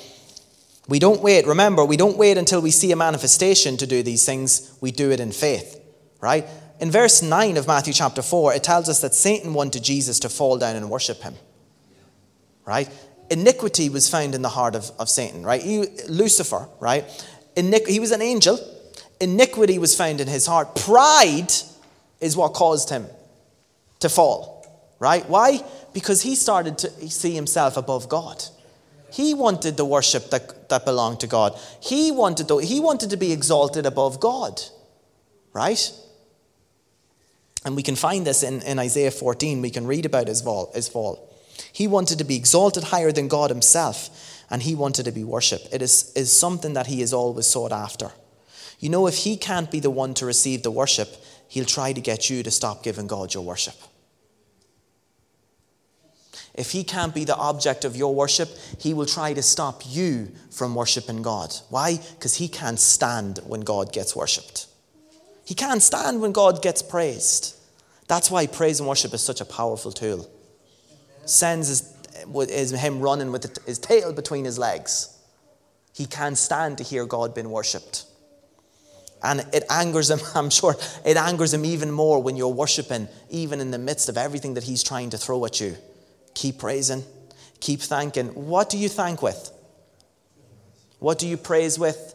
We don't wait, remember, we don't wait until we see a manifestation to do these things, we do it in faith right? In verse 9 of Matthew chapter 4, it tells us that Satan wanted Jesus to fall down and worship him, right? Iniquity was found in the heart of, of Satan, right? He, Lucifer, right? Iniqu- he was an angel. Iniquity was found in his heart. Pride is what caused him to fall, right? Why? Because he started to see himself above God. He wanted the worship that, that belonged to God. He wanted, the, he wanted to be exalted above God, right? And we can find this in, in Isaiah 14. We can read about his fall, his fall. He wanted to be exalted higher than God himself, and he wanted to be worshipped. It is, is something that he is always sought after. You know, if he can't be the one to receive the worship, he'll try to get you to stop giving God your worship. If he can't be the object of your worship, he will try to stop you from worshiping God. Why? Because he can't stand when God gets worshipped. He can't stand when God gets praised. That's why praise and worship is such a powerful tool. Sends his, is him running with his tail between his legs. He can't stand to hear God being worshipped. And it angers him, I'm sure, it angers him even more when you're worshiping, even in the midst of everything that he's trying to throw at you. Keep praising, keep thanking. What do you thank with? What do you praise with?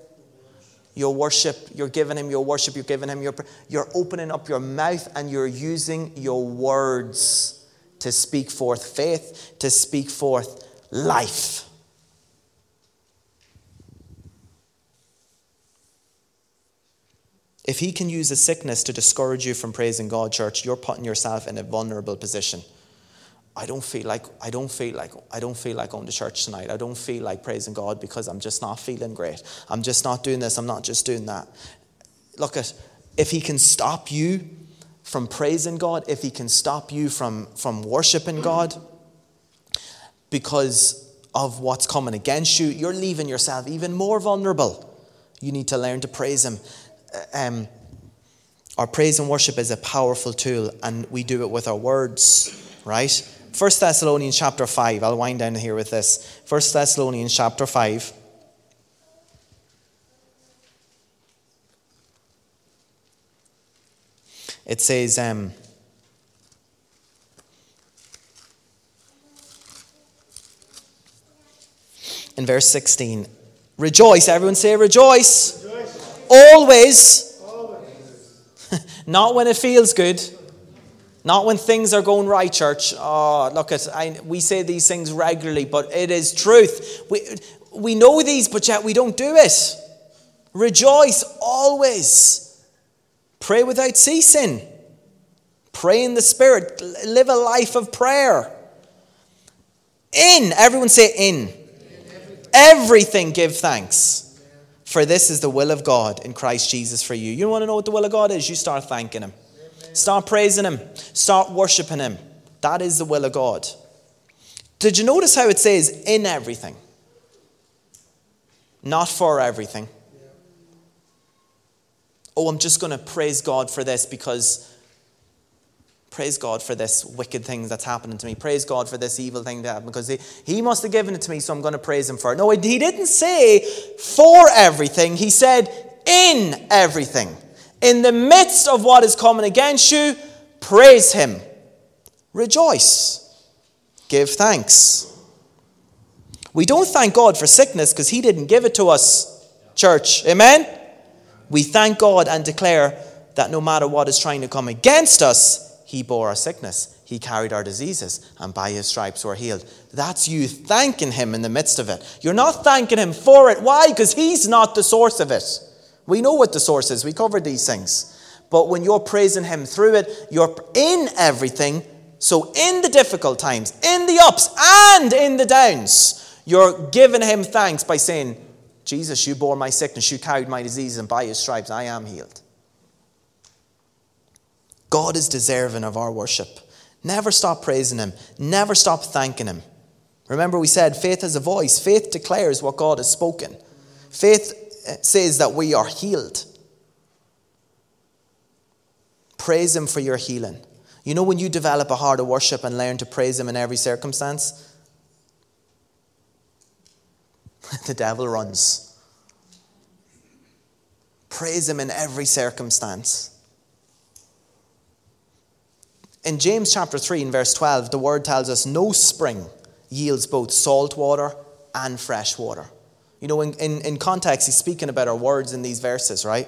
Your worship, you're giving him your worship, you're giving him your you're opening up your mouth and you're using your words to speak forth faith, to speak forth life. If he can use a sickness to discourage you from praising God, church, you're putting yourself in a vulnerable position. I don't feel like I don't feel like I don't feel like going to church tonight. I don't feel like praising God because I'm just not feeling great. I'm just not doing this. I'm not just doing that. Look at if he can stop you from praising God, if he can stop you from from worshiping God because of what's coming against you, you're leaving yourself even more vulnerable. You need to learn to praise him. Um, our praise and worship is a powerful tool, and we do it with our words, right? 1 Thessalonians chapter 5. I'll wind down here with this. 1 Thessalonians chapter 5. It says, um, in verse 16, Rejoice. Everyone say, Rejoice. Rejoice. Always. Always. Not when it feels good not when things are going right, church. Oh, look at I, we say these things regularly, but it is truth. We we know these, but yet we don't do it. Rejoice always. Pray without ceasing. Pray in the Spirit. Live a life of prayer. In, everyone say in. Everything give thanks. For this is the will of God in Christ Jesus for you. You want to know what the will of God is? You start thanking Him. Start praising Him. Start worshiping Him. That is the will of God. Did you notice how it says in everything? Not for everything. Oh, I'm just going to praise God for this because praise God for this wicked thing that's happening to me. Praise God for this evil thing that happened because he, he must have given it to me, so I'm going to praise Him for it. No, he didn't say for everything, He said in everything. In the midst of what is coming against you, praise Him. Rejoice. Give thanks. We don't thank God for sickness because He didn't give it to us, church. Amen? We thank God and declare that no matter what is trying to come against us, He bore our sickness. He carried our diseases, and by His stripes we're healed. That's you thanking Him in the midst of it. You're not thanking Him for it. Why? Because He's not the source of it. We know what the source is. We covered these things. But when you're praising Him through it, you're in everything. So, in the difficult times, in the ups and in the downs, you're giving Him thanks by saying, Jesus, you bore my sickness, you carried my disease, and by your stripes I am healed. God is deserving of our worship. Never stop praising Him, never stop thanking Him. Remember, we said faith has a voice, faith declares what God has spoken. Faith eh, says that we are healed. Praise Him for your healing. You know, when you develop a heart of worship and learn to praise Him in every circumstance, the devil runs. Praise Him in every circumstance. In James chapter 3, in verse 12, the word tells us no spring yields both salt water and fresh water. You know, in, in, in context, he's speaking about our words in these verses, right?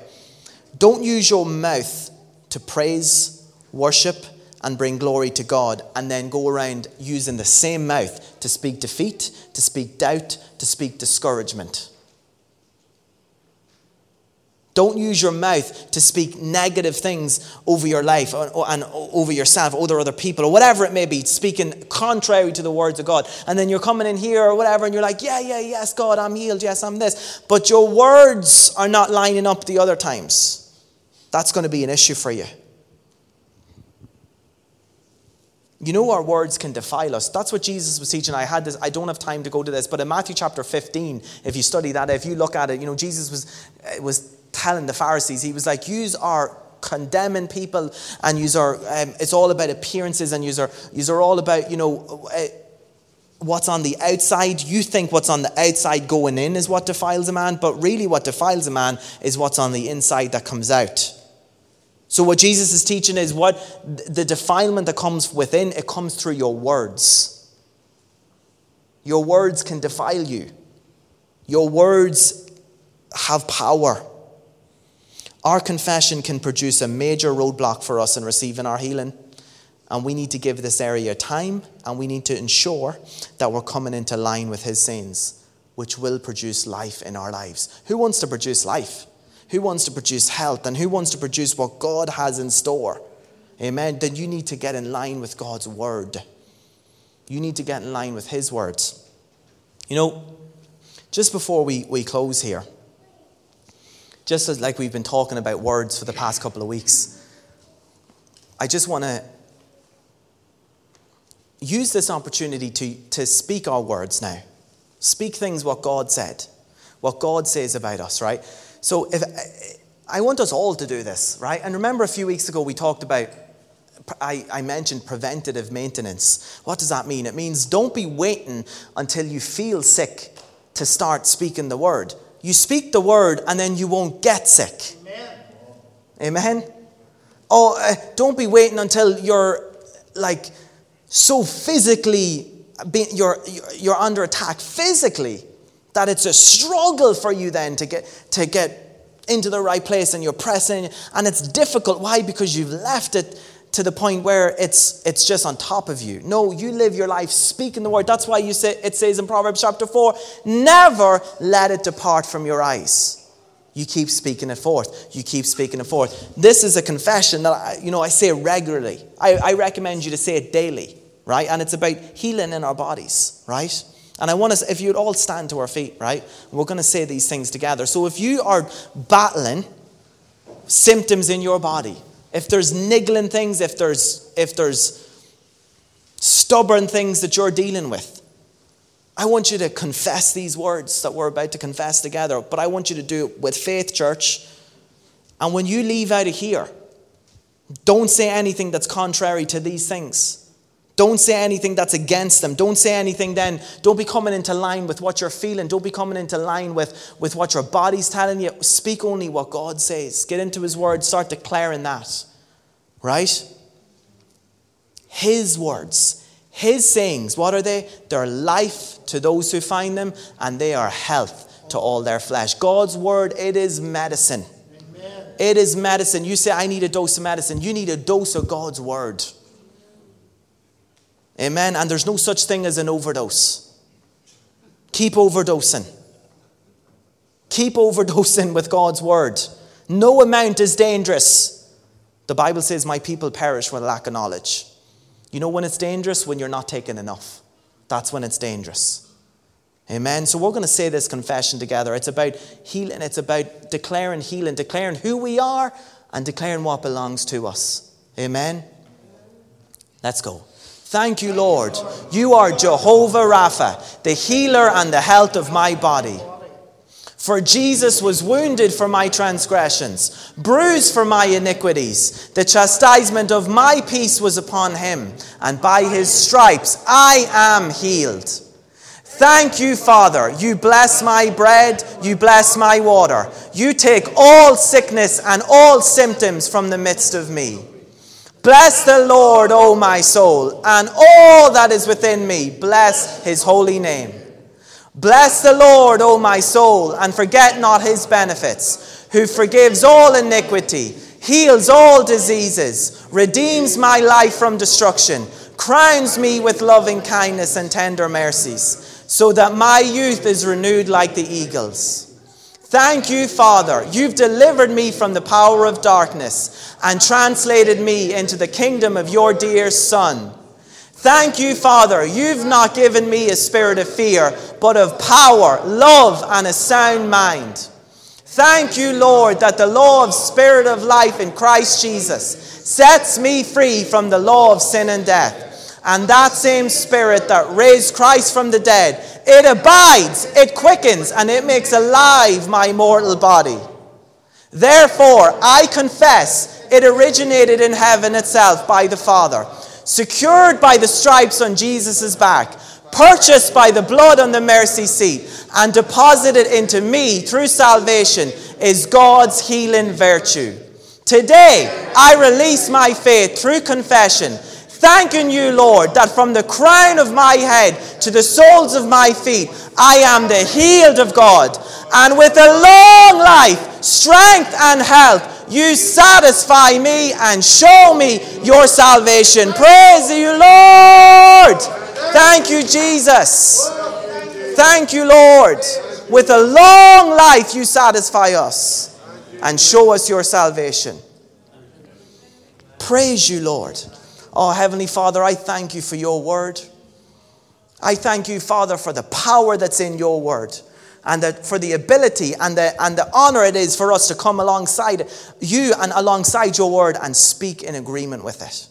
Don't use your mouth to praise, worship, and bring glory to God, and then go around using the same mouth to speak defeat, to speak doubt, to speak discouragement. Don't use your mouth to speak negative things over your life and over yourself, over other people, or whatever it may be, speaking contrary to the words of God. And then you're coming in here or whatever, and you're like, yeah, yeah, yes, God, I'm healed, yes, I'm this. But your words are not lining up the other times. That's going to be an issue for you. You know, our words can defile us. That's what Jesus was teaching. I had this, I don't have time to go to this, but in Matthew chapter 15, if you study that, if you look at it, you know, Jesus was, was telling the Pharisees, he was like, Yous are condemning people, and yous are, um, it's all about appearances, and yous are, yous are all about, you know, uh, what's on the outside. You think what's on the outside going in is what defiles a man, but really what defiles a man is what's on the inside that comes out. So, what Jesus is teaching is what the defilement that comes within, it comes through your words. Your words can defile you, your words have power. Our confession can produce a major roadblock for us in receiving our healing. And we need to give this area time and we need to ensure that we're coming into line with His sayings, which will produce life in our lives. Who wants to produce life? Who wants to produce health? And who wants to produce what God has in store? Amen. Then you need to get in line with God's word. You need to get in line with His words. You know, just before we, we close here, just as like we've been talking about words for the past couple of weeks, I just want to use this opportunity to, to speak our words now. Speak things what God said, what God says about us, right? So if I want us all to do this, right? And remember a few weeks ago we talked about I, I, mentioned preventative maintenance. What does that mean? It means don't be waiting until you feel sick to start speaking the word. You speak the word and then you won't get sick. Amen. Amen? Oh, uh, don't be waiting until you're like so physically, be, you're, you're under attack physically that it's a struggle for you then to get, to get into the right place and you're pressing and it's difficult. Why? Because you've left it to the point where it's, it's just on top of you. No, you live your life speaking the word. That's why you say, it says in Proverbs chapter 4 never let it depart from your eyes. You keep speaking it forth. You keep speaking it forth. This is a confession that I, you know I say regularly. I, I recommend you to say it daily, right? And it's about healing in our bodies, right? And I want us, if you'd all stand to our feet, right? We're going to say these things together. So if you are battling symptoms in your body, if there's niggling things, if there's, if there's stubborn things that you're dealing with, I want you to confess these words that we're about to confess together, but I want you to do it with faith, church. And when you leave out of here, don't say anything that's contrary to these things. Don't say anything that's against them. Don't say anything then. Don't be coming into line with what you're feeling. Don't be coming into line with, with what your body's telling you. Speak only what God says. Get into His Word. Start declaring that. Right? His words, His sayings, what are they? They're life to those who find them, and they are health to all their flesh. God's Word, it is medicine. Amen. It is medicine. You say, I need a dose of medicine. You need a dose of God's Word. Amen. And there's no such thing as an overdose. Keep overdosing. Keep overdosing with God's word. No amount is dangerous. The Bible says, My people perish for lack of knowledge. You know when it's dangerous? When you're not taking enough. That's when it's dangerous. Amen. So we're going to say this confession together. It's about healing, it's about declaring healing, declaring who we are, and declaring what belongs to us. Amen. Let's go. Thank you, Lord. You are Jehovah Rapha, the healer and the health of my body. For Jesus was wounded for my transgressions, bruised for my iniquities. The chastisement of my peace was upon him, and by his stripes I am healed. Thank you, Father. You bless my bread, you bless my water. You take all sickness and all symptoms from the midst of me. Bless the Lord, O my soul, and all that is within me. Bless his holy name. Bless the Lord, O my soul, and forget not his benefits, who forgives all iniquity, heals all diseases, redeems my life from destruction, crowns me with loving kindness and tender mercies, so that my youth is renewed like the eagles. Thank you, Father. You've delivered me from the power of darkness and translated me into the kingdom of your dear Son. Thank you, Father. You've not given me a spirit of fear, but of power, love, and a sound mind. Thank you, Lord, that the law of spirit of life in Christ Jesus sets me free from the law of sin and death. And that same spirit that raised Christ from the dead, it abides, it quickens, and it makes alive my mortal body. Therefore, I confess it originated in heaven itself by the Father, secured by the stripes on Jesus' back, purchased by the blood on the mercy seat, and deposited into me through salvation is God's healing virtue. Today, I release my faith through confession, thanking you, Lord, that from the crown of my head to the soles of my feet, I am the healed of God. And with a long life, strength, and health, you satisfy me and show me your salvation. Praise you, Lord. Thank you, Jesus. Thank you, Lord. With a long life, you satisfy us and show us your salvation. Praise you, Lord. Oh, Heavenly Father, I thank you for your word. I thank you, Father, for the power that's in your word and that for the ability and the, and the honor it is for us to come alongside you and alongside your word and speak in agreement with it.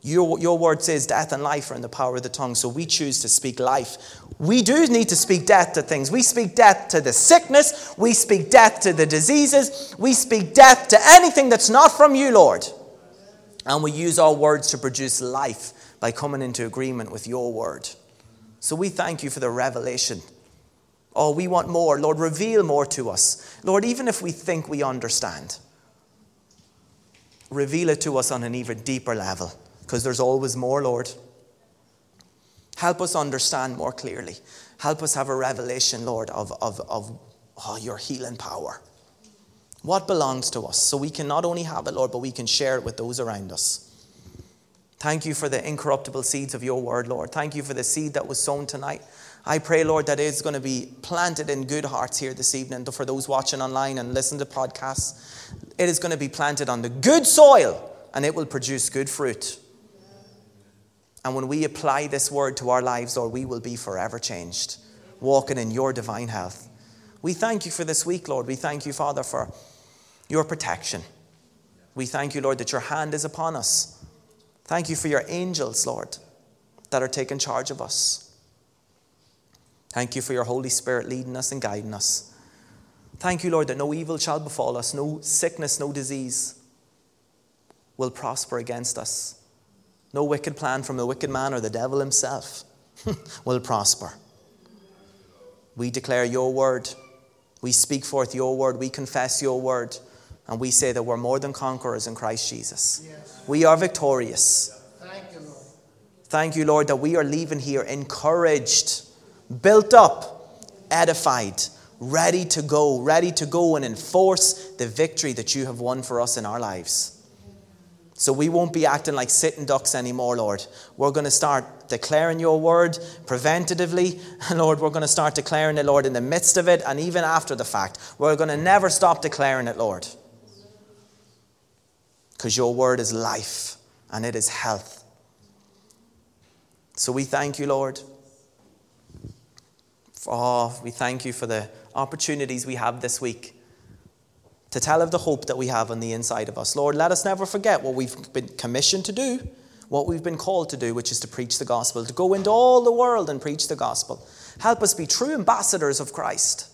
Your, your word says death and life are in the power of the tongue, so we choose to speak life. We do need to speak death to things. We speak death to the sickness, we speak death to the diseases, we speak death to anything that's not from you, Lord. And we use our words to produce life by coming into agreement with your word. So we thank you for the revelation. Oh, we want more. Lord, reveal more to us. Lord, even if we think we understand, reveal it to us on an even deeper level because there's always more, Lord. Help us understand more clearly. Help us have a revelation, Lord, of, of, of oh, your healing power. What belongs to us? So we can not only have it, Lord, but we can share it with those around us. Thank you for the incorruptible seeds of your word, Lord. Thank you for the seed that was sown tonight. I pray, Lord, that it's going to be planted in good hearts here this evening for those watching online and listen to podcasts. It is going to be planted on the good soil and it will produce good fruit. And when we apply this word to our lives, Lord, we will be forever changed, walking in your divine health. We thank you for this week, Lord. We thank you, Father, for your protection. We thank you, Lord, that your hand is upon us. Thank you for your angels, Lord, that are taking charge of us. Thank you for your Holy Spirit leading us and guiding us. Thank you, Lord, that no evil shall befall us, no sickness, no disease will prosper against us. No wicked plan from the wicked man or the devil himself will prosper. We declare your word. We speak forth your word. We confess your word. And we say that we're more than conquerors in Christ Jesus. Yes. We are victorious. Thank you, Lord. Thank you, Lord, that we are leaving here encouraged, built up, edified, ready to go, ready to go and enforce the victory that you have won for us in our lives. So we won't be acting like sitting ducks anymore, Lord. We're going to start declaring your word preventatively. And Lord, we're going to start declaring it, Lord, in the midst of it and even after the fact. We're going to never stop declaring it, Lord. Because your word is life and it is health. So we thank you, Lord. Oh, we thank you for the opportunities we have this week to tell of the hope that we have on the inside of us. Lord, let us never forget what we've been commissioned to do, what we've been called to do, which is to preach the gospel, to go into all the world and preach the gospel. Help us be true ambassadors of Christ.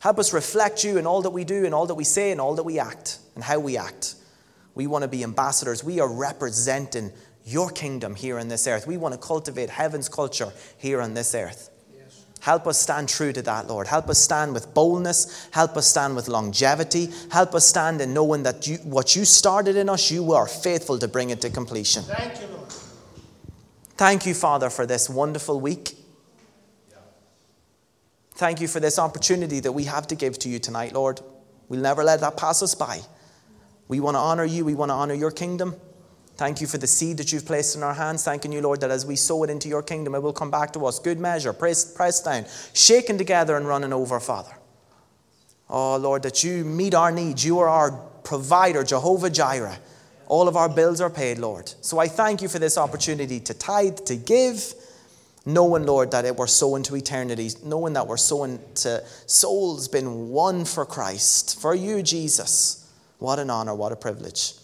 Help us reflect you in all that we do, in all that we say, in all that we act, and how we act. We want to be ambassadors. We are representing your kingdom here on this earth. We want to cultivate heaven's culture here on this earth. Help us stand true to that, Lord. Help us stand with boldness. Help us stand with longevity. Help us stand in knowing that you, what you started in us, you are faithful to bring it to completion.
Thank you, Lord.
Thank you, Father, for this wonderful week. Thank you for this opportunity that we have to give to you tonight, Lord. We'll never let that pass us by. We want to honor you. We want to honor your kingdom. Thank you for the seed that you've placed in our hands. Thanking you, Lord, that as we sow it into your kingdom, it will come back to us. Good measure, pressed, pressed down, shaken together, and running over, Father. Oh, Lord, that you meet our needs. You are our provider, Jehovah Jireh. All of our bills are paid, Lord. So I thank you for this opportunity to tithe, to give, knowing, Lord, that it we're sowing to eternity, knowing that we're sowing to souls been won for Christ, for you, Jesus. What an honor, what a privilege.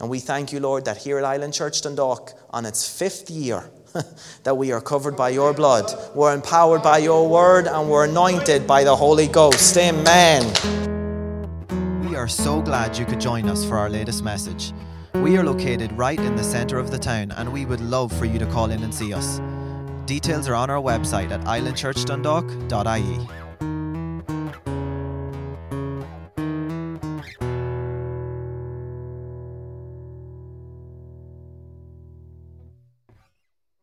And we thank you, Lord, that here at Island Church Dundalk, on its fifth year, that we are covered by your blood, we're empowered by your word, and we're anointed by the Holy Ghost. Amen.
We are so glad you could join us for our latest message. We are located right in the centre of the town, and we would love for you to call in and see us. Details are on our website at islandchurchdundalk.ie.